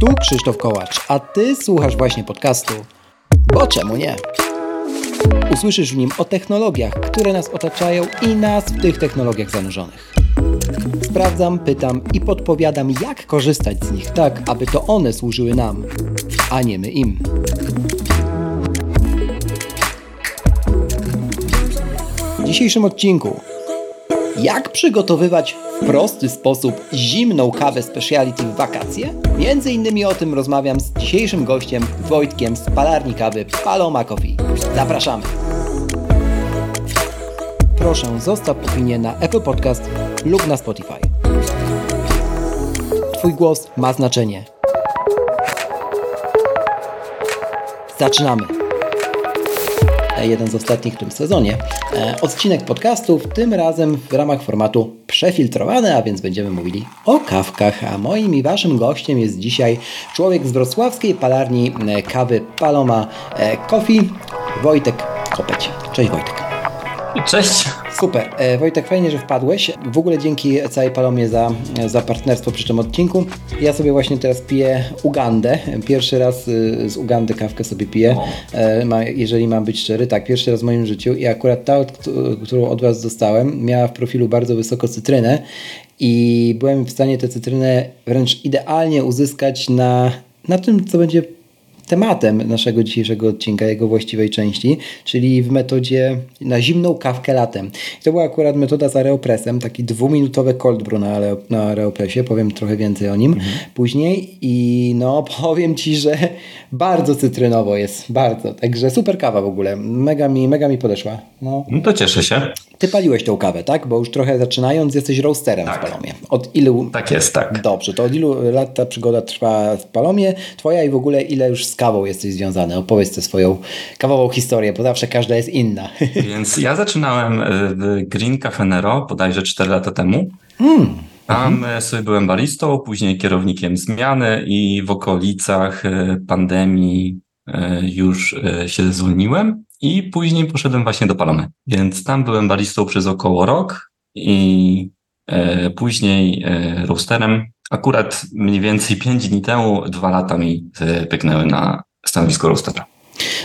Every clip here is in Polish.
Tu Krzysztof Kołacz, a ty słuchasz właśnie podcastu. Bo czemu nie? Usłyszysz w nim o technologiach, które nas otaczają i nas w tych technologiach zanurzonych. Sprawdzam, pytam i podpowiadam, jak korzystać z nich tak, aby to one służyły nam, a nie my im. W dzisiejszym odcinku jak przygotowywać w prosty sposób zimną kawę speciality w wakacje? Między innymi o tym rozmawiam z dzisiejszym gościem Wojtkiem z palarni kawy Paloma Coffee. Zapraszamy! Proszę zostaw opinię na Apple Podcast lub na Spotify. Twój głos ma znaczenie. Zaczynamy! Jeden z ostatnich w tym sezonie. E, odcinek podcastów, tym razem w ramach formatu przefiltrowany, a więc będziemy mówili o kawkach. A moim i waszym gościem jest dzisiaj człowiek z wrocławskiej palarni e, kawy Paloma e, Coffee, Wojtek Kopeć. Cześć Wojtek. Cześć. Super. E, Wojtek, fajnie, że wpadłeś. W ogóle dzięki całej Palomie za, za partnerstwo przy tym odcinku. Ja sobie właśnie teraz piję Ugandę. Pierwszy raz y, z Ugandy kawkę sobie piję. E, jeżeli mam być szczery, tak, pierwszy raz w moim życiu. I akurat ta, którą od Was dostałem, miała w profilu bardzo wysoko cytrynę i byłem w stanie tę cytrynę wręcz idealnie uzyskać na, na tym, co będzie tematem naszego dzisiejszego odcinka, jego właściwej części, czyli w metodzie na zimną kawkę latem. I to była akurat metoda z Aeropressem, taki dwuminutowy cold brew na, na Aeropressie, powiem trochę więcej o nim mhm. później i no powiem Ci, że bardzo cytrynowo jest, bardzo, także super kawa w ogóle, mega mi, mega mi podeszła. No. no to cieszę się. Ty paliłeś tą kawę, tak? Bo już trochę zaczynając jesteś roasterem tak. w Palomie. Od ilu... Tak jest, tak. Dobrze, to od ilu lat ta przygoda trwa w Palomie twoja i w ogóle ile już z kawą jesteś związany? Opowiedz tę swoją kawową historię, bo zawsze każda jest inna. Więc ja zaczynałem e, w Green Cafe Nero bodajże 4 lata temu. Hmm. Tam mhm. sobie byłem baristą, później kierownikiem zmiany i w okolicach e, pandemii e, już się zwolniłem i później poszedłem właśnie do Palomy. Więc tam byłem baristą przez około rok i e, później e, roasterem. Akurat mniej więcej 5 dni temu, dwa lata mi e, pyknęły na stanowisko roastera.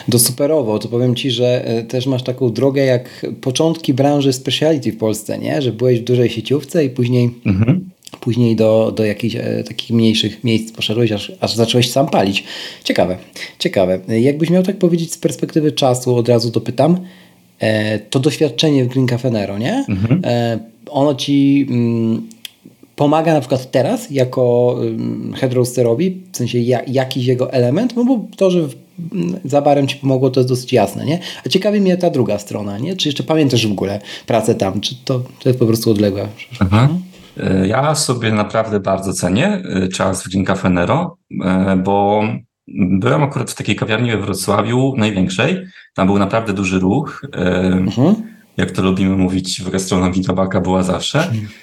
Do superowo, to powiem Ci, że e, też masz taką drogę jak początki branży speciality w Polsce, nie? Że byłeś w dużej sieciówce i później mhm później do, do jakichś e, takich mniejszych miejsc poszedłeś, aż, aż zacząłeś sam palić. Ciekawe, ciekawe. Jakbyś miał tak powiedzieć z perspektywy czasu, od razu dopytam, e, to doświadczenie w Green Cafe Nero, nie? Mhm. E, ono ci mm, pomaga na przykład teraz jako mm, head roasterowi, w sensie ja, jakiś jego element, no bo to, że mm, za barem ci pomogło, to jest dosyć jasne, nie? A ciekawi mnie ta druga strona, nie? Czy jeszcze pamiętasz w ogóle pracę tam, czy to, to jest po prostu odległe? Mhm. E, ja sobie naprawdę bardzo cenię e, czas w Green Cafe Nero, e, bo byłem akurat w takiej kawiarni we Wrocławiu, największej. Tam był naprawdę duży ruch. Mhm. Jak to lubimy mówić w gastronomii, tabaka była zawsze.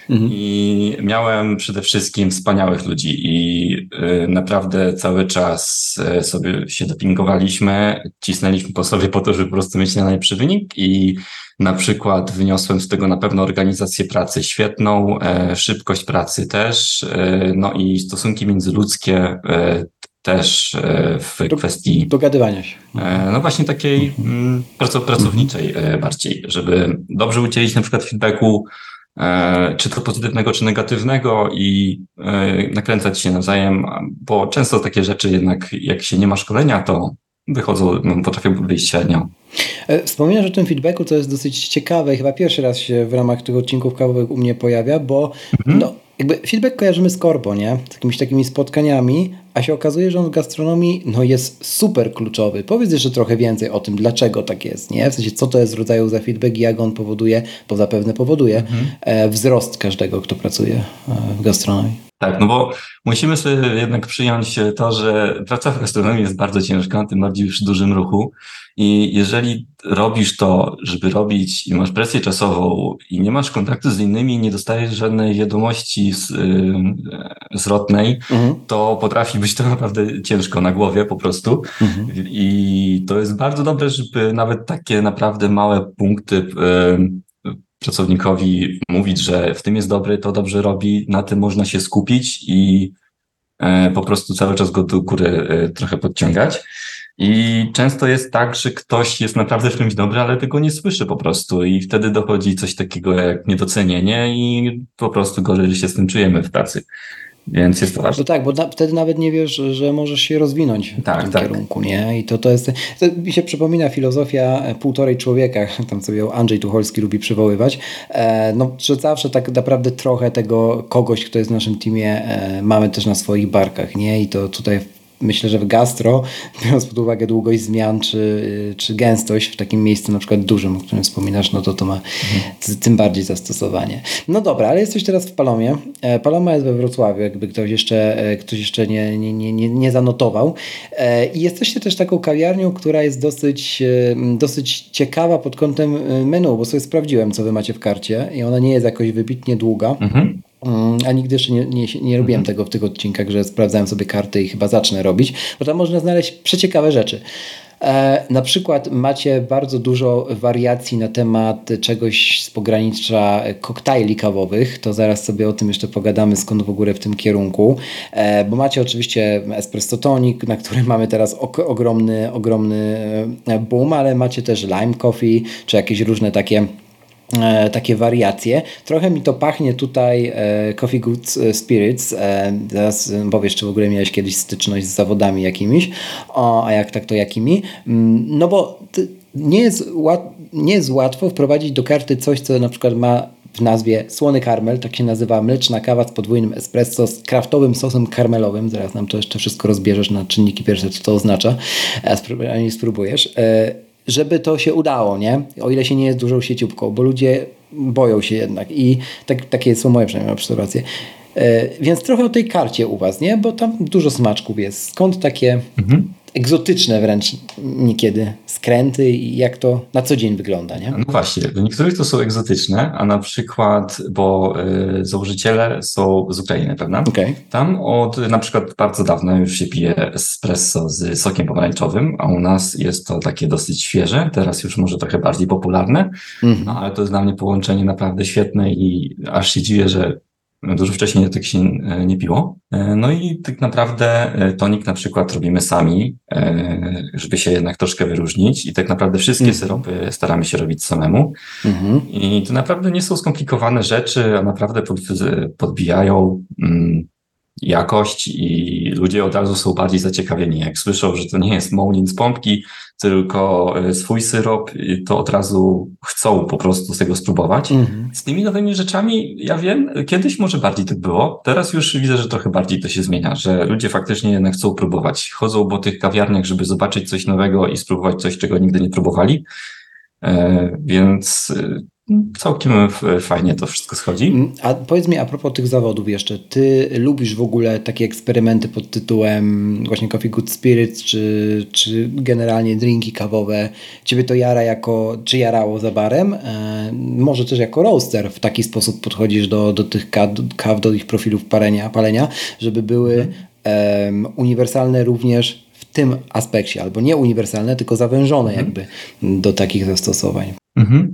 Mhm. I miałem przede wszystkim wspaniałych ludzi i naprawdę cały czas sobie się dopingowaliśmy, cisnęliśmy po sobie po to, żeby po prostu mieć najlepszy wynik i na przykład wyniosłem z tego na pewno organizację pracy świetną, e, szybkość pracy też, e, no i stosunki międzyludzkie e, też w do, kwestii dogadywania się. No właśnie takiej mm, pracowniczej bardziej, żeby dobrze udzielić na przykład feedbacku, czy to pozytywnego, czy negatywnego i nakręcać się nawzajem, bo często takie rzeczy jednak jak się nie ma szkolenia, to wychodzą, no, potrafią wyjść średnio. E, wspominasz o tym feedbacku, co jest dosyć ciekawe i chyba pierwszy raz się w ramach tych odcinków kawowych u mnie pojawia, bo mhm. no, jakby feedback kojarzymy z korpo, nie? Z jakimiś takimi spotkaniami, a się okazuje, że on w gastronomii no, jest super kluczowy. Powiedz jeszcze trochę więcej o tym, dlaczego tak jest, nie? W sensie, co to jest rodzaju za feedback i jak on powoduje, bo zapewne powoduje, mhm. e, wzrost każdego, kto pracuje e, w gastronomii. Tak, no bo musimy sobie jednak przyjąć to, że praca w gastronomii jest bardzo ciężka, tym bardziej w dużym ruchu. I jeżeli robisz to, żeby robić i masz presję czasową i nie masz kontaktu z innymi, nie dostajesz żadnej wiadomości z, yy, zwrotnej, mhm. to potrafi być to naprawdę ciężko na głowie po prostu. Mhm. I to jest bardzo dobre, żeby nawet takie naprawdę małe punkty yy, pracownikowi mówić, że w tym jest dobry, to dobrze robi, na tym można się skupić i po prostu cały czas go do góry trochę podciągać. I często jest tak, że ktoś jest naprawdę w czymś dobry, ale tego nie słyszy po prostu i wtedy dochodzi coś takiego jak niedocenienie i po prostu gorzej się z tym czujemy w pracy. Więc jest to ważne. No tak, bo na, wtedy nawet nie wiesz, że możesz się rozwinąć tak, w tym tak. kierunku, nie? I to, to jest, to mi się przypomina filozofia e, półtorej człowieka, tam sobie Andrzej Tucholski lubi przywoływać, e, no, że zawsze tak naprawdę trochę tego kogoś, kto jest w naszym teamie, e, mamy też na swoich barkach, nie? I to tutaj myślę, że w gastro, biorąc pod uwagę długość zmian czy, czy gęstość w takim miejscu na przykład dużym, o którym wspominasz, no to to ma mhm. tym bardziej zastosowanie. No dobra, ale jesteś teraz w Palomie. E, Paloma jest we Wrocławiu, jakby ktoś jeszcze, e, ktoś jeszcze nie, nie, nie, nie zanotował. E, I jesteście też taką kawiarnią, która jest dosyć, dosyć ciekawa pod kątem menu, bo sobie sprawdziłem, co wy macie w karcie i ona nie jest jakoś wybitnie długa. Mhm. Mm, a nigdy jeszcze nie, nie, nie robiłem mhm. tego w tych odcinkach, że sprawdzałem sobie karty i chyba zacznę robić, bo tam można znaleźć przeciekawe rzeczy. E, na przykład macie bardzo dużo wariacji na temat czegoś z pogranicza koktajli kawowych. To zaraz sobie o tym jeszcze pogadamy, skąd w ogóle w tym kierunku. E, bo macie oczywiście espresso tonic, na którym mamy teraz ogromny, ogromny e, boom, ale macie też lime coffee, czy jakieś różne takie E, takie wariacje. Trochę mi to pachnie tutaj e, Coffee Good e, Spirits. E, zaraz powiesz, czy w ogóle miałeś kiedyś styczność z zawodami jakimiś, o, a jak tak to jakimi. Mm, no bo nie jest, nie jest łatwo wprowadzić do karty coś, co na przykład ma w nazwie słony karmel, tak się nazywa mleczna kawa z podwójnym espresso z kraftowym sosem karmelowym. Zaraz nam to jeszcze wszystko rozbierzesz na czynniki pierwsze, co to oznacza, a spróbujesz. Żeby to się udało, nie? O ile się nie jest dużą sieciówką, bo ludzie boją się jednak i tak, takie są moje przynajmniej obserwacje. E, więc trochę o tej karcie u Was, nie? Bo tam dużo smaczków jest. Skąd takie mhm egzotyczne wręcz niekiedy skręty i jak to na co dzień wygląda, nie? No właśnie, do niektórych to są egzotyczne, a na przykład, bo y, założyciele są z Ukrainy, prawda? Okay. Tam od na przykład bardzo dawno już się pije espresso z sokiem pomarańczowym, a u nas jest to takie dosyć świeże, teraz już może trochę bardziej popularne, mm. no, ale to jest dla mnie połączenie naprawdę świetne i aż się dziwię, że Dużo wcześniej tak się e, nie piło. E, no i tak naprawdę e, tonik na przykład robimy sami, żeby się jednak troszkę wyróżnić i tak naprawdę wszystkie mm. syropy staramy się robić samemu. Mm -hmm. I to naprawdę nie są skomplikowane rzeczy, a naprawdę pod, podbijają mm, jakość i ludzie od razu są bardziej zaciekawieni. Jak słyszą, że to nie jest Moulin z pompki, tylko e, swój syrop, to od razu chcą po prostu z tego spróbować. Mhm. Z tymi nowymi rzeczami, ja wiem, kiedyś może bardziej tak było. Teraz już widzę, że trochę bardziej to się zmienia, że ludzie faktycznie jednak chcą próbować. Chodzą po tych kawiarniach, żeby zobaczyć coś nowego i spróbować coś, czego nigdy nie próbowali. E, więc e, całkiem fajnie to wszystko schodzi. Mm, a powiedz mi a propos tych zawodów jeszcze, ty lubisz w ogóle takie eksperymenty pod tytułem właśnie Coffee Good Spirits, czy, czy generalnie drinki kawowe? Ciebie to jara jako, czy jarało za barem? E, może też jako roaster w taki sposób podchodzisz do, do tych kaw, do ich profilów palenia, palenia żeby były um, uniwersalne również w tym aspekcie, albo nie uniwersalne, tylko zawężone mhm. jakby do takich zastosowań. Mhm.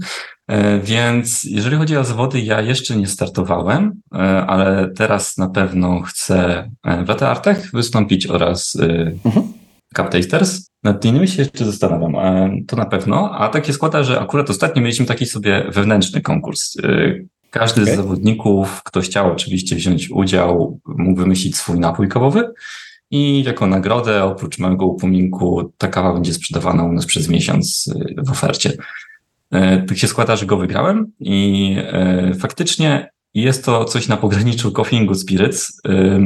E, więc jeżeli chodzi o zawody, ja jeszcze nie startowałem, e, ale teraz na pewno chcę e, w Artach wystąpić oraz mhm. Cup Tasters. Nad innymi się jeszcze zastanawiam, to na pewno. A tak się składa, że akurat ostatnio mieliśmy taki sobie wewnętrzny konkurs. Każdy okay. z zawodników, kto chciał oczywiście wziąć udział, mógł wymyślić swój napój kawowy. I jako nagrodę, oprócz małego upominku, ta kawa będzie sprzedawana u nas przez miesiąc w ofercie. E, tak się składa, że go wygrałem i e, faktycznie jest to coś na pograniczu Coffee Good Spirits. E,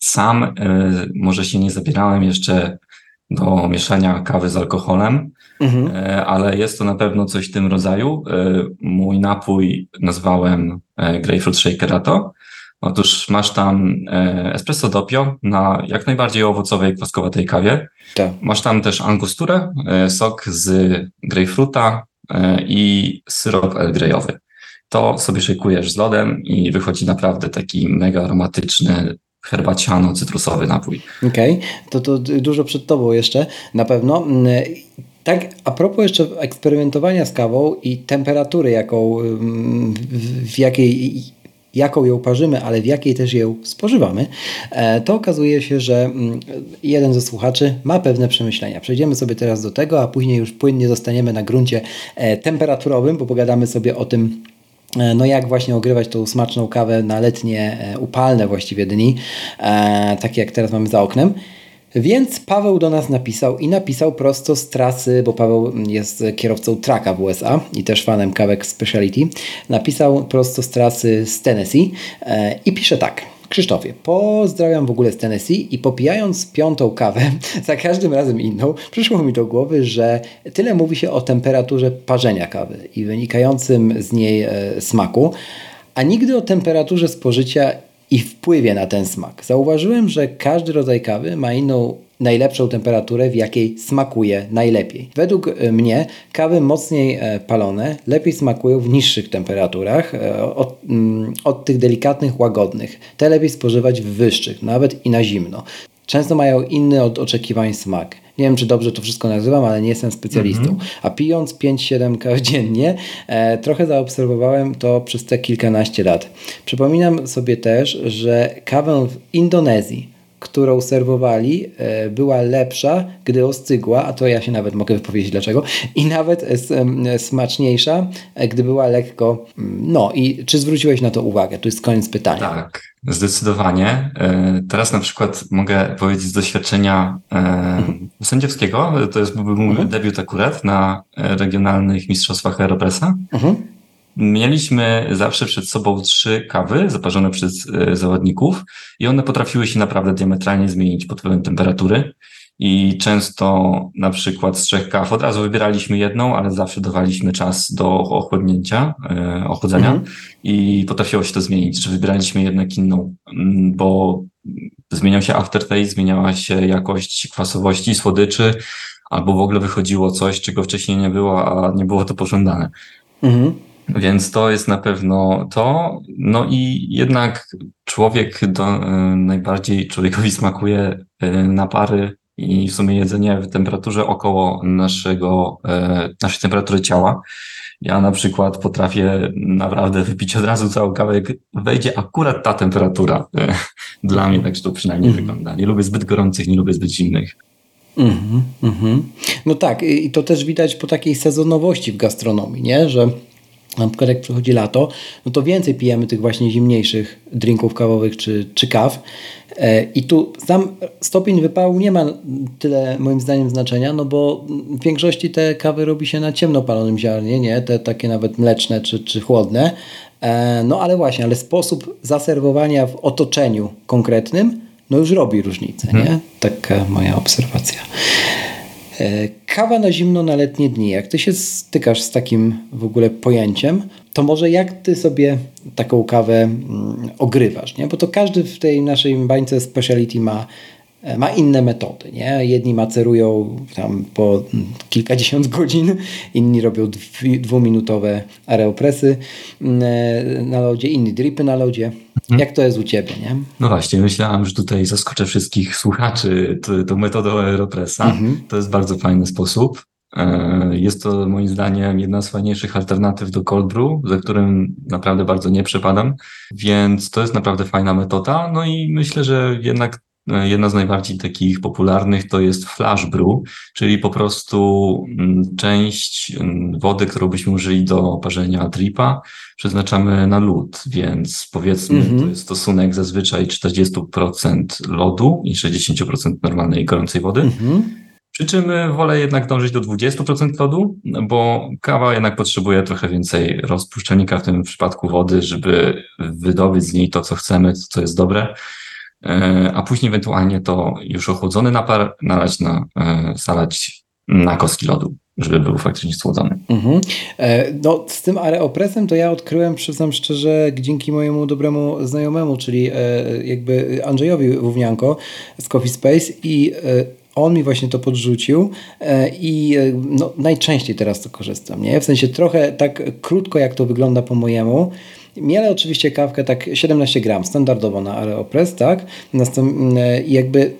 sam może się nie zabierałem jeszcze do mieszania kawy z alkoholem, mhm. ale jest to na pewno coś w tym rodzaju. Mój napój nazwałem Grapefruit Shakerato. Otóż masz tam espresso doppio na jak najbardziej owocowej, kwaskowatej kawie. Tak. Masz tam też angosturę, sok z grapefruta, E, i syrop El Greyowy. To sobie szykujesz z lodem i wychodzi naprawdę taki mega aromatyczny, herbaciano-cytrusowy napój. Okej, okay. to, to dużo przed Tobą jeszcze na pewno. Mm, tak, a propos jeszcze eksperymentowania z kawą i temperatury, jaką, mm, w jakiej jaką ją parzymy, ale w jakiej też ją spożywamy, e, to okazuje się, że mm, jeden ze słuchaczy ma pewne przemyślenia. Przejdziemy sobie teraz do tego, a później już płynnie zostaniemy na gruncie e, temperaturowym, bo pogadamy sobie o tym, e, no jak właśnie ogrywać tą smaczną kawę na letnie, upalne właściwie dni, takie jak teraz mamy za oknem. Więc Paweł do nas napisał i napisał prosto z trasy, bo Paweł jest kierowcą traka w USA i też fanem kawek Speciality. Napisał prosto z trasy z Tennessee e, i pisze tak. Krzysztofie, pozdrawiam w ogóle z Tennessee i popijając piątą kawę, za każdym razem inną, przyszło mi do głowy, że tyle mówi się o temperaturze parzenia kawy i wynikającym z niej e, smaku, a nigdy o temperaturze spożycia i wpływie na ten smak. Zauważyłem, że każdy rodzaj kawy ma inną najlepszą temperaturę, w jakiej smakuje najlepiej. Według e, mnie kawy mocniej e, palone lepiej smakują w niższych temperaturach e, od, mm, od tych delikatnych, łagodnych. Te lepiej spożywać w wyższych, nawet i na zimno. Często mają inny od oczekiwań smak. Nie wiem, czy dobrze to wszystko nazywam, ale nie jestem specjalistą. Mm -hmm. A pijąc 5-7 kaw dziennie, e, trochę zaobserwowałem to przez te kilkanaście lat. Przypominam sobie też, że kawę w Indonezji którą serwowali, e, była lepsza, gdy ostygła, a to ja się nawet mogę wypowiedzieć dlaczego, i nawet smaczniejsza, e, gdy była lekko. Mm, no i czy zwróciłeś na to uwagę? To jest koniec pytania. Tak, zdecydowanie. E, teraz na przykład mogę powiedzieć z doświadczenia mhm. sędziowskiego, to jest mój mhm. debiut akurat na regionalnych mistrzostwach Aeropressa. Mhm. Mieliśmy zawsze przed sobą trzy kawy zaparzone przez e, zawodników i one potrafiły się naprawdę diametralnie zmienić pod wpływem temperatury. I często na przykład z trzech kaw od razu wybieraliśmy jedną, ale zawsze dawaliśmy czas do ochłodnięcia, e, ochłodzenia mhm. i potrafiło się to zmienić, czy wybieraliśmy jednak inną, mm, bo zmieniał się aftertaste, zmieniała się jakość kwasowości, słodyczy, albo w ogóle wychodziło coś, czego wcześniej nie było, a nie było to pożądane. Mhm. Więc to jest na pewno to. No i jednak człowiek do, e, najbardziej człowiekowi smakuje e, napary i w sumie jedzenie w temperaturze około naszego, e, naszej temperatury ciała. Ja na przykład potrafię naprawdę wypić od razu całą kawę, jak wejdzie akurat ta temperatura. Dla mnie tak to przynajmniej mm. wygląda. Nie lubię zbyt gorących, nie lubię zbyt zimnych. Mm -hmm, mm -hmm. No tak, i to też widać po takiej sezonowości w gastronomii, nie? że na przykład jak przychodzi lato, no to więcej pijemy tych właśnie zimniejszych drinków kawowych czy, czy kaw. E, I tu sam stopień wypału nie ma tyle moim zdaniem znaczenia, no bo w większości te kawy robi się na ciemno palonym ziarnie, nie? Te takie nawet mleczne czy, czy chłodne. E, no ale właśnie, ale sposób zaserwowania w otoczeniu konkretnym, no już robi różnicę, nie? Hmm. Taka moja obserwacja. Kawa na zimno na letnie dni. Jak ty się stykasz z takim w ogóle pojęciem, to może jak ty sobie taką kawę mm, ogrywasz, nie? Bo to każdy w tej naszej bańce speciality ma ma inne metody. Nie? Jedni macerują tam po kilkadziesiąt godzin, inni robią dwuminutowe aeropresy mm, e, na lodzie, inni dripy na lodzie. Mhm. Jak to jest u Ciebie? Nie? No właśnie, myślałem, że tutaj zaskoczę wszystkich słuchaczy tą metodą aeropresa. Mhm. To jest bardzo fajny sposób. E, jest to moim zdaniem jedna z fajniejszych alternatyw do cold brew, za którym naprawdę bardzo nie przepadam, więc to jest naprawdę fajna metoda. No i myślę, że jednak jedna z najbardziej takich popularnych to jest flash brew, czyli po prostu mm, część mm, wody, którą byśmy użyli do parzenia dripa, przeznaczamy na lód, więc powiedzmy mm -hmm. to jest stosunek zazwyczaj 40% lodu i 60% normalnej gorącej wody. Mm -hmm. Przy czym wolę jednak dążyć do 20% lodu, bo kawa jednak potrzebuje trochę więcej rozpuszczalnika, w tym przypadku wody, żeby wydobyć z niej to, co chcemy, to, co jest dobre. E, a później ewentualnie to już ochłodzony napar nalać na, e, zalać na kostki lodu, żeby był faktycznie schłodzony. Mhm. E, no, z tym areopresem to ja odkryłem, przyznam szczerze, dzięki mojemu dobremu znajomemu, czyli jakby Andrzejowi Wównianko z Coffee Space i on mi właśnie to podrzucił i no, najczęściej teraz to korzystam. Nie? W sensie trochę tak krótko, jak to wygląda po mojemu, Mielę oczywiście kawkę tak 17 gram, standardowo na Aeropress, tak? Następnie jakby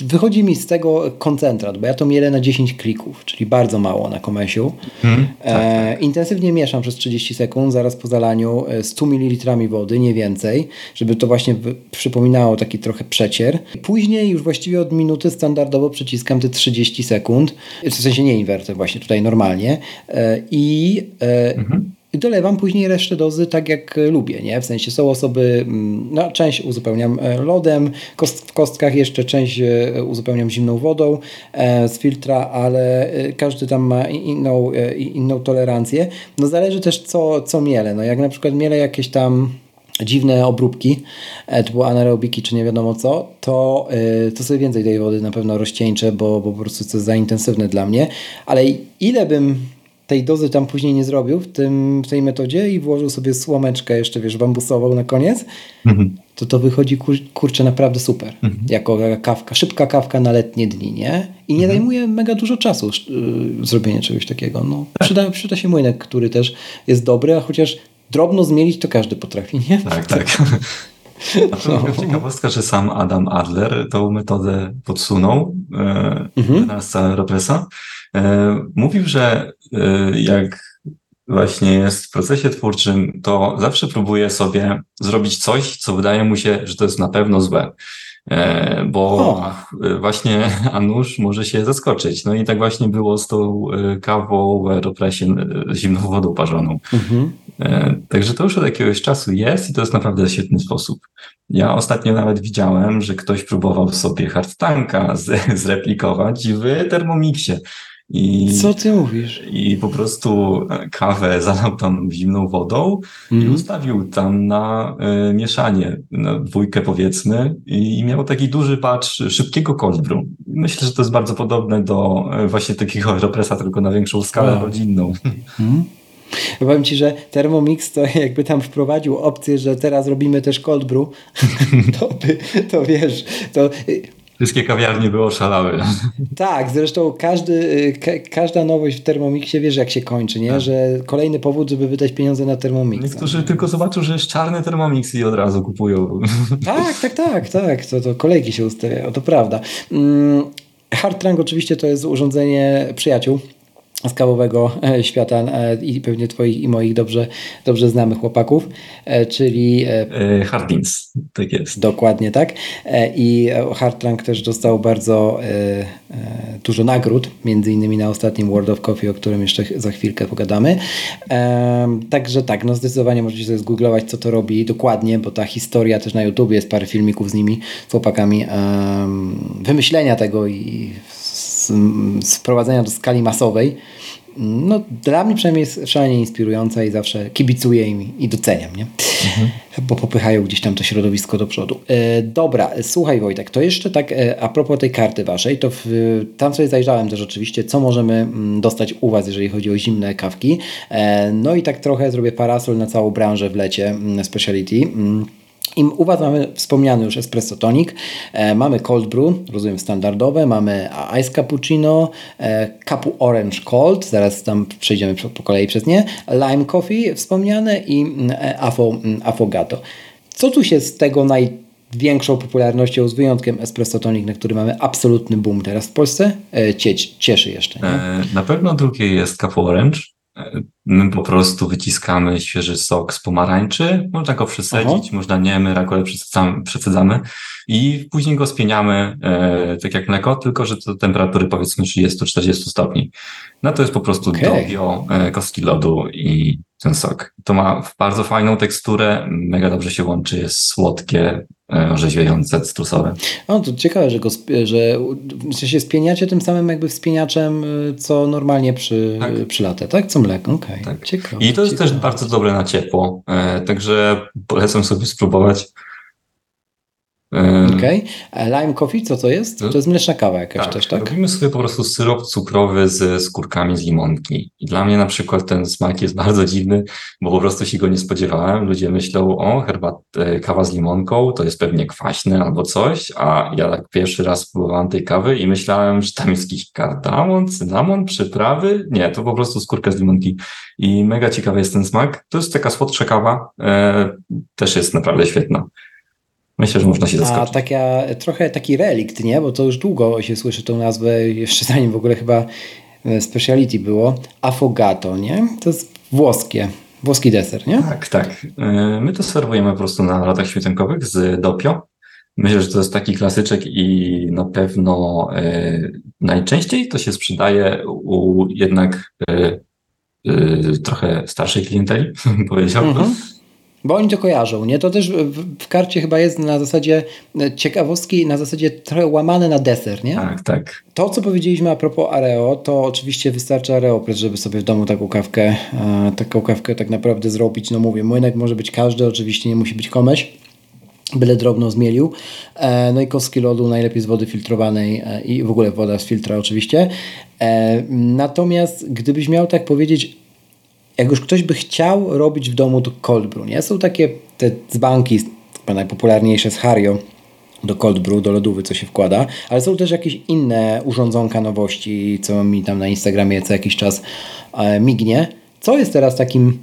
wychodzi mi z tego koncentrat, bo ja to mielę na 10 klików, czyli bardzo mało na komesiu. Hmm, tak, e, tak. Intensywnie mieszam przez 30 sekund, zaraz po zalaniu 100 ml wody, nie więcej, żeby to właśnie przypominało taki trochę przecier. Później już właściwie od minuty standardowo przyciskam te 30 sekund, w sensie nie inwertę właśnie tutaj normalnie e, i e, mhm i dolewam później resztę dozy tak jak lubię, nie? W sensie są osoby, mm, no część uzupełniam e, lodem, kost, w kostkach jeszcze część e, uzupełniam zimną wodą e, z filtra, ale każdy tam ma inną, inną tolerancję. No zależy też co, co miele, no jak na przykład miele jakieś tam dziwne obróbki, typu anaerobiki czy nie wiadomo co, to, to sobie więcej tej wody na pewno rozcieńczę, bo, bo po prostu to jest za intensywne dla mnie, ale ile bym tej dozy tam później nie zrobił w, tym, w tej metodzie i włożył sobie słomeczkę jeszcze, wiesz, bambusową na koniec, mhm. to to wychodzi, kur, kurczę, naprawdę super. Mhm. Jako kawka, szybka kawka na letnie dni, nie? I nie mhm. zajmuje mega dużo czasu yy, zrobienie czegoś takiego. No, przyda, przyda się młynek, który też jest dobry, a chociaż drobno zmielić to każdy potrafi, nie? Tak, tak. A to no. ciekawostka, że sam Adam Adler tą metodę podsunął e, mhm. E, mówił, że e, jak właśnie jest w procesie twórczym, to zawsze próbuje sobie zrobić coś, co wydaje mu się, że to jest na pewno złe. E, bo o. właśnie Anusz może się zaskoczyć. No i tak właśnie było z tą kawą w Aeropresie zimną wodą parzoną. Mhm. Także to już od jakiegoś czasu jest i to jest naprawdę świetny sposób. Ja ostatnio nawet widziałem, że ktoś próbował sobie hard tanka zreplikować w Thermomixie. I, Co ty mówisz? I po prostu kawę zalał tam zimną wodą mm. i mhm. ustawił tam na y, mieszanie, na dwójkę powiedzmy i miał taki duży patch szybkiego cold brew. Myślę, że to jest bardzo podobne do y, właśnie takiego represa, tylko na większą skalę wow. rodzinną. Mm. Powiem Ci, że Thermomix to jakby tam wprowadził opcję, że teraz robimy też cold brew, to, by, to wiesz, to Wszystkie kawiarnie były oszalały. Tak, zresztą każdy, y, ka każda nowość w Thermomixie wiesz jak się kończy, nie? Tak. że kolejny powód, żeby wydać pieniądze na Thermomix. Niektórzy tylko zobaczą, że jest czarny Thermomix i od razu kupują. Tak, tak, tak, tak, to, to kolejki się ustawiają, to prawda. Mm, Hard oczywiście to jest urządzenie przyjaciół z kawowego e, świata e, i pewnie Twoich i moich dobrze, dobrze znamych chłopaków, e, czyli Hardins, tak jest. Dokładnie tak. I Hardtrunk też dostał bardzo dużo nagród, między innymi na ostatnim World of Coffee, o którym jeszcze za chwilkę pogadamy. Także tak, no zdecydowanie możecie sobie zgooglować, co to robi dokładnie, bo ta historia też na YouTube jest parę filmików z nimi, z chłopakami, wymyślenia tego i sprowadzenia do skali masowej, no, dla mnie przynajmniej jest szalenie inspirująca i zawsze kibicuję im i doceniam, nie? Mhm. bo popychają gdzieś tam to środowisko do przodu. E, dobra, słuchaj Wojtek, to jeszcze tak e, a propos tej karty waszej, to w, tam sobie zajrzałem też oczywiście, co możemy mm, dostać u was, jeżeli chodzi o zimne kawki. E, no i tak trochę zrobię parasol na całą branżę w lecie mm, speciality. I u Was mamy wspomniany już espresso tonic, e, mamy cold brew, rozumiem standardowe, mamy ice cappuccino, e, capu orange cold, zaraz tam przejdziemy po kolei przez nie, lime coffee wspomniane i mm, e, afo, mm, affogato. Co tu się z tego największą popularnością, z wyjątkiem espresso tonic, na który mamy absolutny boom teraz w Polsce, e, cieszy jeszcze? Nie? E, na pewno drugie jest capu orange, My po prostu wyciskamy świeży sok z pomarańczy, można go przesadzić, Aha. można nie, my rakole przesadzamy i później go spieniamy e, tak jak mleko, tylko że to temperatury powiedzmy 30-40 stopni. No to jest po prostu okay. dobio, e, kostki lodu i ten sok. To ma bardzo fajną teksturę, mega dobrze się łączy, jest słodkie, e, orzeźwiające, cytrusowe. No to ciekawe, że, go, że się spieniacie tym samym jakby wspiniaczem, e, co normalnie przy, tak. przy latę, tak? Co mleko, okej. Okay. Tak. Ciekawe. I to jest ciekawe. też bardzo dobre na ciepło, e, także polecam sobie spróbować. Okej. Okay. Lime coffee, co to jest? To jest mleczna kawa jakaś tak, też, tak? Robimy sobie po prostu syrop cukrowy z skórkami z limonki. I dla mnie na przykład ten smak jest bardzo dziwny, bo po prostu się go nie spodziewałem. Ludzie myślą, o, herbat, e, kawa z limonką, to jest pewnie kwaśne albo coś, a ja tak pierwszy raz spróbowałem tej kawy i myślałem, że tam jest jakiś kardamon, cynamon, przyprawy. Nie, to po prostu skórka z limonki. I mega ciekawy jest ten smak. To jest taka słodsza kawa, e, też jest naprawdę świetna. Myślę, że można się zaskoczyć. A taka, trochę taki relikt, nie? Bo to już długo się słyszy tą nazwę, jeszcze zanim w ogóle chyba e, speciality było. Affogato, nie? To jest włoskie. Włoski deser, nie? Tak, tak. E, my to serwujemy po prostu na latach świetlnkowych z dopio. Myślę, że to jest taki klasyczek i na pewno e, najczęściej to się sprzedaje u jednak trochę starszej klienteli, powiedziałbym. Mhm. Bo oni to kojarzą, nie? To też w, w, karcie chyba jest na zasadzie e, ciekawostki, na zasadzie trochę łamane na deser, nie? Tak, tak. To, co powiedzieliśmy a propos Areo, to oczywiście wystarczy Areopress, żeby sobie w domu taką kawkę, e, taką kawkę tak naprawdę zrobić. No mówię, młynek może być każdy, oczywiście nie musi być komeś byle drobno zmielił. E, no i kostki lodu najlepiej z wody filtrowanej i w ogóle woda z filtra oczywiście. Natomiast gdybyś miał tak powiedzieć, jak już ktoś by chciał robić w domu to cold brew, nie? Są takie te dzbanki, najpopularniejsze z Hario, do cold brew, do lodówy, co się wkłada, ale są też jakieś inne urządzonka nowości, co mi tam na Instagramie co jakiś czas e, mignie. Co jest teraz takim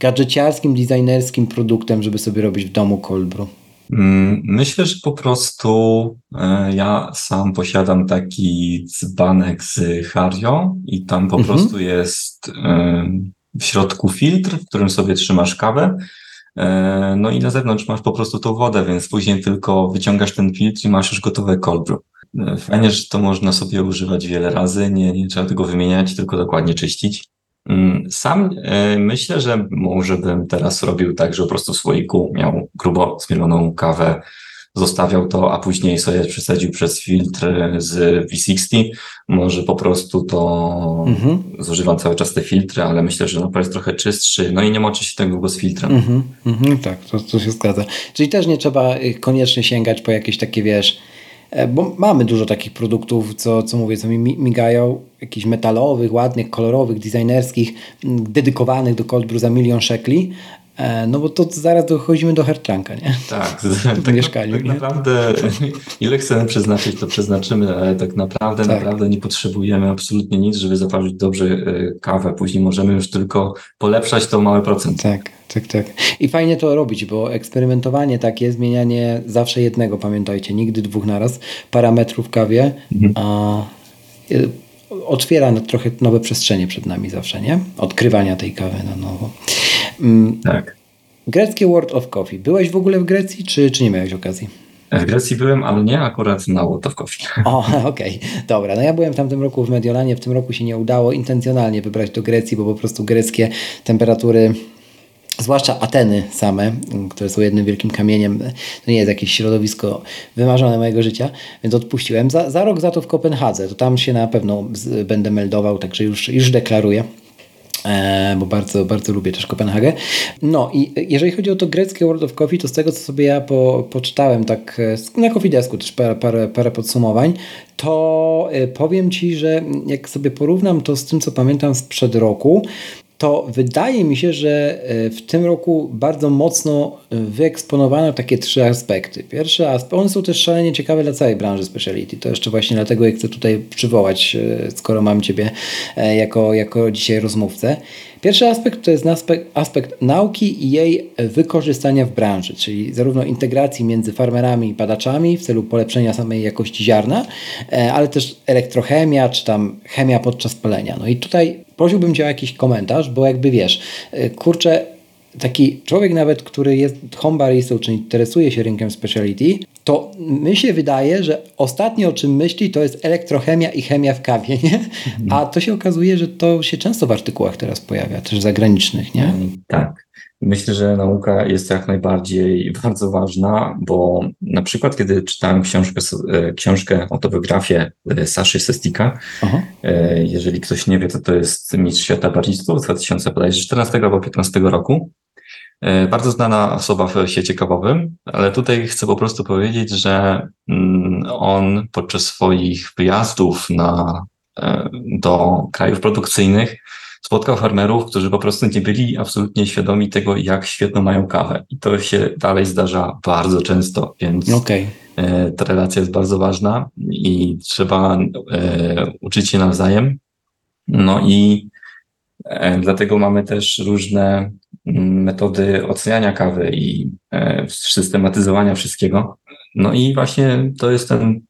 gadżeciarskim, designerskim produktem, żeby sobie robić w domu cold brew? Mm, myślę, że po prostu e, ja sam posiadam taki dzbanek z Hario i tam po mhm. prostu jest e, w środku filtr, w którym sobie trzymasz kawę. E, no i na zewnątrz masz po prostu tą wodę, więc później tylko wyciągasz ten filtr i masz już gotowe cold brew. Fajnie, że to można sobie używać wiele razy, nie, nie trzeba tego wymieniać, tylko dokładnie czyścić. Mm, sam e, myślę, że może bym teraz robił tak, że po prostu w słoiku miał grubo zmieloną kawę, zostawiał to, a później sobie przesadził przez filtr z V60. Może po prostu to mhm. zużywam cały czas te filtry, ale myślę, że napar jest trochę czystszy, no i nie moczy się tak długo z filtrem. Mhm, mhm, tak, to, to się zgadza. Czyli też nie trzeba y, koniecznie sięgać po jakieś takie, wiesz, bo mamy dużo takich produktów, co, co mówię, co mi migają, jakichś metalowych, ładnych, kolorowych, designerskich, dedykowanych do cold brew za milion szekli, E, no bo to zaraz dochodzimy do hertranka, nie? Tak, w tak, mieszkaniu. Tak nie? naprawdę, ile chcemy przeznaczyć, to przeznaczymy, ale tak naprawdę, tak. naprawdę nie potrzebujemy absolutnie nic, żeby zaparzyć dobrze e, kawę. Później możemy już tylko polepszać to małe procent. Tak, tak, tak. I fajnie to robić, bo eksperymentowanie takie, zmienianie zawsze jednego, pamiętajcie, nigdy dwóch naraz, parametrów w kawie, mhm. a otwiera trochę nowe przestrzenie przed nami zawsze, nie? Odkrywania tej kawy na nowo. Mm, tak. Greckie World of Coffee. Byłeś w ogóle w Grecji, czy, czy nie miałeś okazji? W Grecji byłem, ale nie akurat na World of Coffee. O, okej, okay. dobra. No ja byłem w tamtym roku w Mediolanie, w tym roku się nie udało intencjonalnie wybrać do Grecji, bo po prostu greckie temperatury zwłaszcza Ateny same, które są jednym wielkim kamieniem, to nie jest jakieś środowisko wymarzone mojego życia, więc odpuściłem. Za, za rok za to w Kopenhadze, to tam się na pewno będę meldował, także już, już deklaruję. E, bo bardzo, bardzo lubię też Kopenhagę. No i jeżeli chodzi o to greckie World of Coffee, to z tego, co sobie ja po, poczytałem tak e, na Coffee Desku też parę, parę, parę podsumowań, to e, powiem Ci, że jak sobie porównam to z tym, co pamiętam sprzed roku, to wydaje mi się, że e, w tym roku bardzo mocno e, wyeksponowano takie trzy aspekty. Pierwszy aspekt, one są też szalenie ciekawe dla całej branży speciality. To jeszcze właśnie dlatego chcę tutaj przywołać, e, skoro mam Ciebie jako, jako dzisiaj rozmówcę. Pierwszy aspekt to jest aspekt, aspekt nauki i jej wykorzystania w branży, czyli zarówno integracji między farmerami i badaczami w celu polepszenia samej jakości ziarna, ale też elektrochemia czy tam chemia podczas palenia. No i tutaj prosiłbym Cię o jakiś komentarz, bo jakby wiesz, y, kurczę, taki człowiek nawet, który jest home baristą, czy interesuje się rynkiem speciality, to mi się wydaje, że ostatnio o czym myśli to jest elektrochemia i chemia w kawie, nie? Mhm. A to się okazuje, że to się często w artykułach teraz pojawia, też zagranicznych, nie? Tak. Myślę, że nauka jest jak najbardziej bardzo ważna, bo na przykład kiedy czytałem książkę, e, książkę autobiografię e, Saszy Sestika, Aha. E, jeżeli ktoś nie wie, to to jest mistrz świata baristów z 2014 albo 2015 roku. Bardzo znana osoba w świecie kawowym, ale tutaj chcę po prostu powiedzieć, że mm, on podczas swoich wyjazdów na, do krajów produkcyjnych spotkał farmerów, którzy po prostu nie byli absolutnie świadomi tego, jak świetną mają kawę. I to się dalej zdarza bardzo często, więc okay. E, ta relacja jest bardzo ważna i trzeba e, uczyć się nawzajem. No i E, dlatego mamy też różne mm, metody oceniania kawy i systematyzowania wszystkiego. No i właśnie to jest ten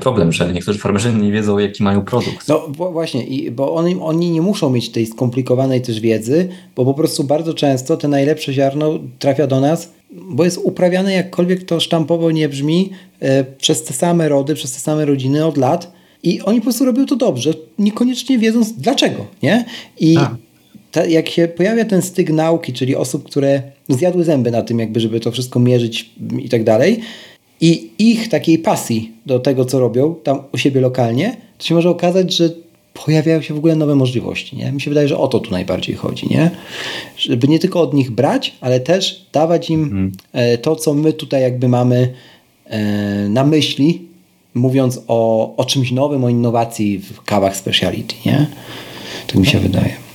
problem, że niektórzy farmerzy nie wiedzą, jaki mają produkt. No właśnie, i, bo oni, oni nie muszą mieć tej skomplikowanej też wiedzy, bo po prostu bardzo często te najlepsze ziarno trafia do nas, bo jest uprawiane jakkolwiek to sztampowo nie brzmi, e, przez te same rody, przez te same rodziny od lat i oni po prostu robią to dobrze, niekoniecznie wiedząc dlaczego, nie? I tak. ta, jak się pojawia ten styk nauki, czyli osób, które zjadły zęby na tym, jakby, żeby to wszystko mierzyć i tak dalej, i ich takiej pasji do tego, co robią tam u siebie lokalnie, to się może okazać, że pojawiają się w ogóle nowe możliwości. Nie? Mi się wydaje, że o to tu najbardziej chodzi. Nie? Żeby nie tylko od nich brać, ale też dawać im mhm. E, to, co my tutaj jakby mamy e, na myśli, mówiąc o, o czymś nowym, o innowacji w kawach speciality. Nie? Tak mi się wydaje.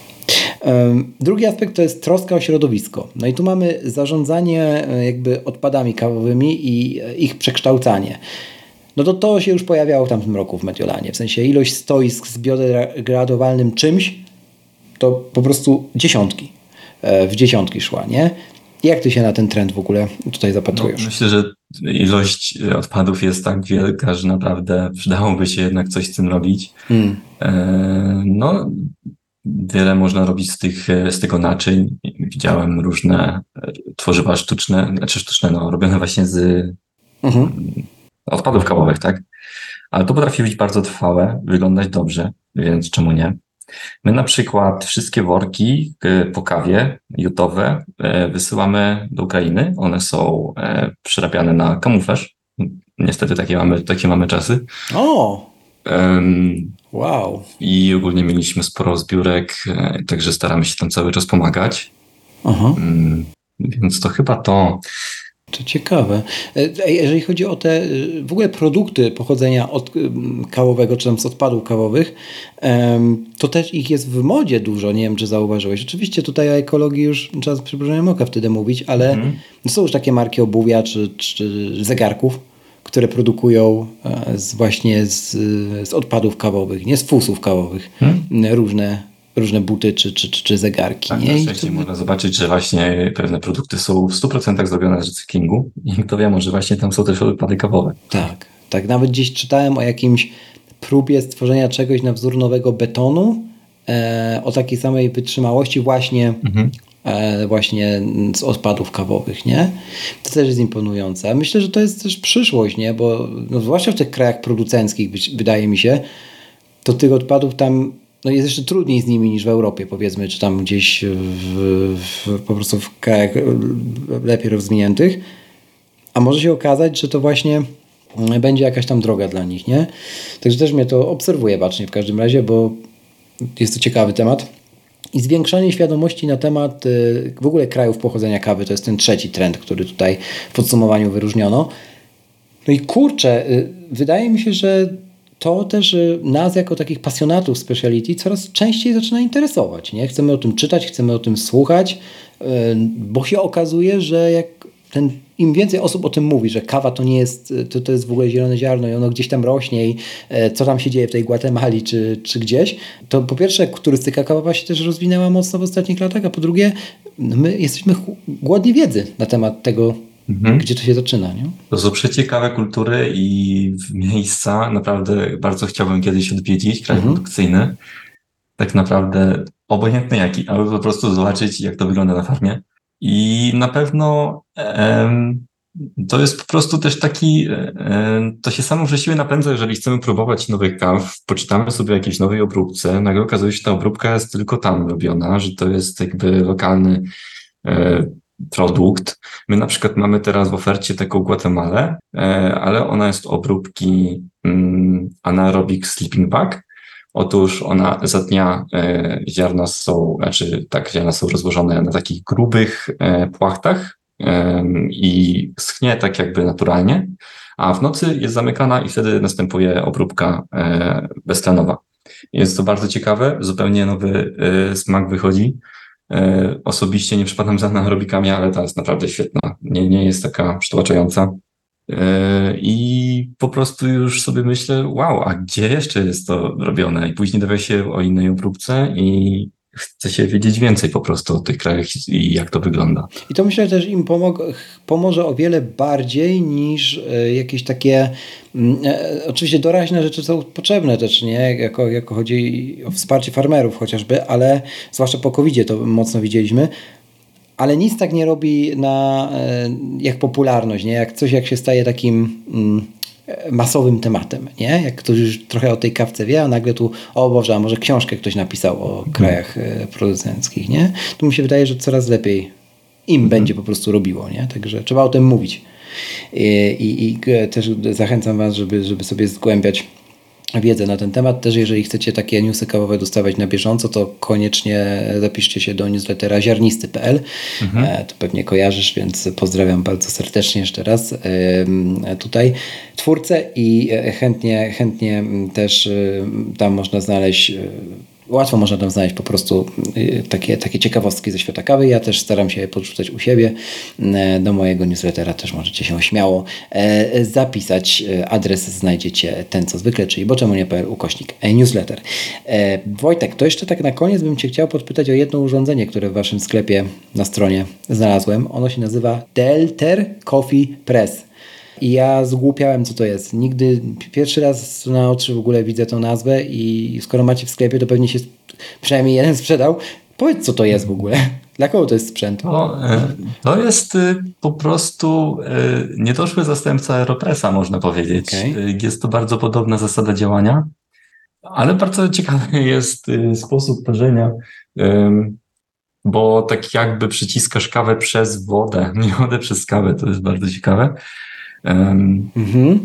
Drugi aspekt to jest troska o środowisko. No i tu mamy zarządzanie e, jakby odpadami kawowymi i ich przekształcanie. No to to się już pojawiało w tamtym roku w Mediolanie. W sensie ilość stoisk z biodegradowalnym czymś to po prostu dziesiątki. E, w dziesiątki szła, nie? Jak ty się na ten trend w ogóle tutaj zapatrujesz? No, myślę, że ilość odpadów jest tak wielka, że naprawdę przydałoby się jednak coś z tym robić. Hmm. E, no, wiele można robić z, tych, z tego naczyń. Widziałem różne tworzywa sztuczne, znaczy sztuczne, no, robione właśnie z mhm. odpadów kawowych, tak? Ale to potrafi być bardzo trwałe, wyglądać dobrze, więc czemu nie? My na przykład wszystkie worki e, po kawie jutowe e, wysyłamy do Ukrainy. One są e, przerabiane na kamuflaż. Niestety takie mamy, takie mamy czasy. O! Wow. I ogólnie mieliśmy sporo zbiórek, także staramy się tam cały czas pomagać. Aha. Um, więc to chyba to. To ciekawe. E, jeżeli chodzi o te e, w ogóle produkty pochodzenia od kawowego, czy tam z odpadów kawowych, to też ich jest w modzie dużo. Nie wiem, czy zauważyłeś. Oczywiście tutaj o ekologii już trzeba z przybliżeniem oka wtedy mówić, ale mm. są już takie marki obuwia czy, czy zegarków, które produkują e, z, właśnie z, z odpadów kawowych, nie z fusów kawowych, mm. różne różne buty czy, czy, czy, czy zegarki. Tak, nie? Na to... można zobaczyć, że właśnie pewne produkty są w 100% zrobione z recyklingu i kto wie, może właśnie tam są też odpady kawowe. Tak, tak. Nawet gdzieś czytałem o jakimś próbie stworzenia czegoś na wzór nowego betonu e, o takiej samej wytrzymałości właśnie mhm. E, właśnie z odpadów kawowych, nie? To też jest imponujące. Myślę, że to jest też przyszłość, nie? Bo no, zwłaszcza w tych krajach producenckich wydaje mi się, to tych odpadów tam no jest jeszcze trudniej z nimi niż w Europie, powiedzmy, czy tam gdzieś w, w, po prostu w krajach lepiej rozwiniętych. A może się okazać, że to właśnie będzie jakaś tam droga dla nich, nie? Także też mnie to obserwuje bacznie w każdym razie, bo jest to ciekawy temat. I zwiększanie świadomości na temat y, w ogóle krajów pochodzenia kawy to jest ten trzeci trend, który tutaj w podsumowaniu wyróżniono. No i kurczę, y, wydaje mi się, że to też y, nas jako takich pasjonatów speciality coraz częściej zaczyna interesować. Nie? Chcemy o tym czytać, chcemy o tym słuchać, bo się okazuje, że jak ten, im więcej osób o tym mówi, że kawa to nie jest, to, to jest w ogóle zielone ziarno i ono gdzieś tam rośnie i co tam się dzieje w tej Gwatemali czy, czy gdzieś, to po pierwsze turystyka kawowa się też rozwinęła mocno w ostatnich latach, a po drugie no my jesteśmy głodni wiedzy na temat tego, Mhm. Gdzie to się zaczyna, nie? To są przeciekawe kultury i miejsca. Naprawdę bardzo chciałbym kiedyś odwiedzić kraj mhm. produkcyjny. Tak naprawdę obojętny jaki, ale po prostu zobaczyć, jak to wygląda na farmie. I na pewno to jest po prostu też taki, to się samo siłę napędza, jeżeli chcemy próbować nowych kaw, poczytamy sobie jakieś nowej obróbce, nagle okazuje się, że ta obróbka jest tylko tam robiona, że to jest jakby lokalny e, produkt. My na przykład mamy teraz w ofercie taką Guatemalę, e, ale ona jest obróbki mm, anaerobic sleeping bag. Otóż ona za dnia e, ziarna są, znaczy tak, ziarna są rozłożone na takich grubych e, płachtach i schnie tak jakby naturalnie, a w nocy jest zamykana i wtedy następuje obróbka beztlenowa. Jest to bardzo ciekawe, zupełnie nowy smak wychodzi. E, osobiście nie przypadam za anaerobikami, ale ta jest naprawdę świetna. Nie, nie jest taka przytłaczająca. E, I po prostu już sobie myślę, wow, a gdzie jeszcze jest to robione? I później dowie się o innej obróbce i chce się wiedzieć więcej po prostu o tych krajach i jak to wygląda. I to myślę też im pomoże o wiele bardziej niż e, jakieś takie mm, e, oczywiście doraźne rzeczy są potrzebne też, nie? Jako, jako chodzi o wsparcie farmerów chociażby, ale zwłaszcza po covid to mocno widzieliśmy, ale nic tak nie robi na, e, jak popularność, nie? Jak coś jak się staje takim mm, masowym tematem, nie? Jak ktoś już trochę o tej kawce wie, a nagle tu, o Boże, a może książkę ktoś napisał o krajach e, producenckich, nie? To mi się wydaje, że coraz lepiej im będzie po prostu robiło, nie? Także trzeba o tym mówić. I, i, i też zachęcam Was, żeby, żeby sobie zgłębiać wiedzę na ten temat. Też jeżeli chcecie takie newsy kawowe dostawać na bieżąco, to koniecznie zapiszcie się do newslettera ziarnisty.pl. Mhm. E, to pewnie kojarzysz, więc pozdrawiam bardzo serdecznie jeszcze raz tutaj twórcę i e, chętnie, chętnie też tam można znaleźć e, łatwo można tam znaleźć po prostu y, takie, takie ciekawostki ze świata kawy. Ja też staram się je podrzucać u siebie. E, do mojego newslettera też możecie się śmiało e, zapisać. E, adres znajdziecie ten co zwykle, czyli boczemunie.pl ukośnik newsletter. Wojtek, to jeszcze tak na koniec bym Cię chciał podpytać o jedno urządzenie, które w Waszym sklepie na stronie znalazłem. Ono się nazywa Delter Coffee Press. I ja zgłupiałem, co to jest. Nigdy, pierwszy raz na oczy w ogóle widzę tą nazwę i skoro macie w sklepie, to pewnie się przynajmniej jeden sprzedał. Powiedz, co to jest w ogóle. Dla kogo to jest sprzęt? No, e, to jest y, po prostu y, niedoszły zastępca Aeropressa, można powiedzieć. Okay. Jest to bardzo podobna zasada działania, ale bardzo ciekawy jest y, sposób parzenia, bo tak jakby przyciskasz kawę przez wodę, nie wodę przez kawę, to jest bardzo ciekawe. Mhm.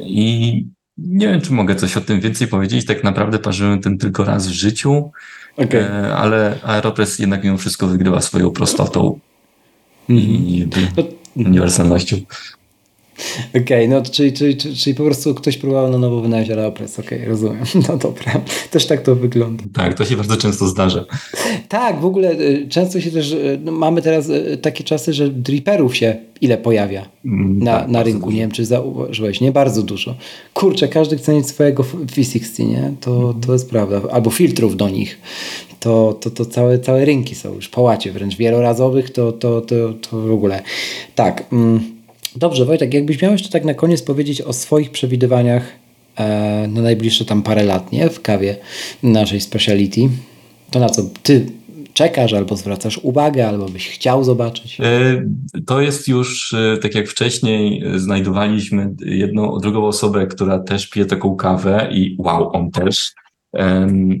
I nie wiem, czy mogę coś o tym więcej powiedzieć. Tak naprawdę parzyłem ten tylko raz w życiu, okay. E, ale Aeropress jednak mimo wszystko wygrywa swoją prostotą mhm. i no, uniwersalnością. Okej, okay, no czyli, czyli, czyli, po prostu ktoś próbował na nowo wynaleźć Aeropress, okej, okay, rozumiem. No dobra, też tak to wygląda. Tak, to się bardzo często zdarza. Tak, w ogóle y, często się też, y, no mamy teraz y, takie czasy, że dripperów się ile pojawia mm, na, tak, na rynku, dużo. nie wiem czy zauważyłeś, nie? Bardzo dużo. Kurczę, każdy chce mieć swojego V60, nie? To, to jest prawda. Albo filtrów do nich. To, to, to całe, całe rynki są już po łacie wręcz wielorazowych, to, to, to, to w ogóle. Tak, mm. Dobrze, Wojtek, jakbyś miał jeszcze tak na koniec powiedzieć o swoich przewidywaniach e, na najbliższe tam parę lat, nie? W kawie naszej speciality, to na co ty czekasz, albo zwracasz uwagę, albo byś chciał zobaczyć? E, to jest już, e, tak jak wcześniej, znajdowaliśmy jedną, drugą osobę, która też pije taką kawę i wow, on też.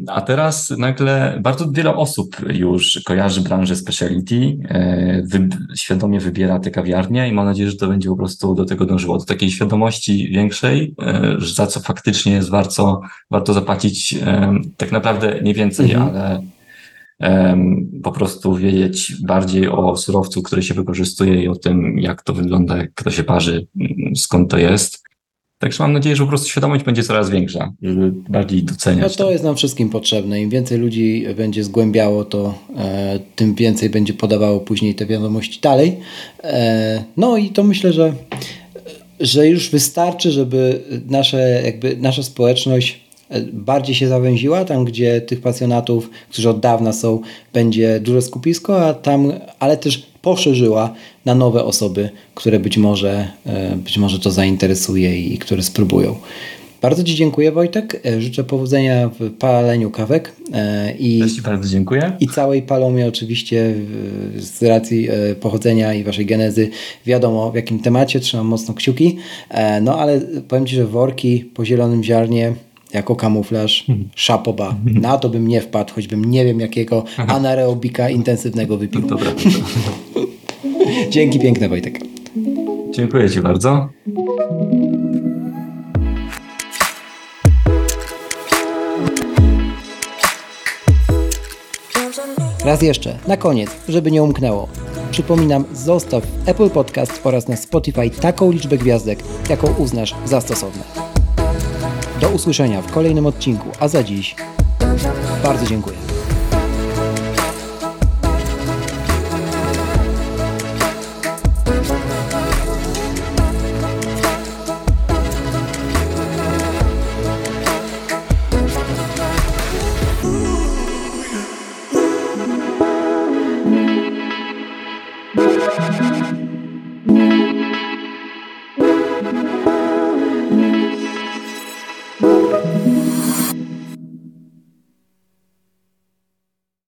A teraz nagle bardzo wiele osób już kojarzy branżę speciality, e, wy, świadomie wybiera te kawiarnie i mam nadzieję, że to będzie po prostu do tego dążyło, do takiej świadomości większej, e, za co faktycznie jest warto, warto zapłacić tak naprawdę nie więcej, mhm. ale po prostu wiedzieć bardziej o surowcu, który się wykorzystuje i o tym, jak to wygląda, jak to się parzy, skąd to jest. Także mam nadzieję, że po prostu świadomość będzie coraz większa, żeby bardziej doceniać. No to jest nam wszystkim potrzebne. Im więcej ludzi będzie zgłębiało to, e, tym więcej będzie podawało później te wiadomości dalej. E, no i to myślę, że, że już wystarczy, żeby nasze, jakby nasza społeczność bardziej się zawęziła, tam gdzie tych pasjonatów, którzy od dawna są, będzie duże skupisko, a tam, ale też poszerzyła na nowe osoby, które być może, e, być może to zainteresuje i które spróbują. Bardzo Ci dziękuję Wojtek. E, życzę powodzenia w paleniu kawek. E, I, Też Ci bardzo dziękuję. I całej palomie oczywiście z racji pochodzenia i Waszej genezy wiadomo w jakim temacie. Trzymam mocno kciuki. No ale powiem Ci, że worki po zielonym ziarnie jako kamuflaż, mhm. szapoba. Mhm. Na to bym nie wpadł, choćbym nie wiem jakiego anaerobika intensywnego wypił. Dobra, dobra. Dzięki piękne Wojtek. Dziękuję Ci bardzo. Raz jeszcze, na koniec, żeby nie umknęło. Przypominam, zostaw Apple Podcast oraz na Spotify taką liczbę gwiazdek, jaką uznasz za stosowne. Do usłyszenia w kolejnym odcinku, a za dziś bardzo dziękuję.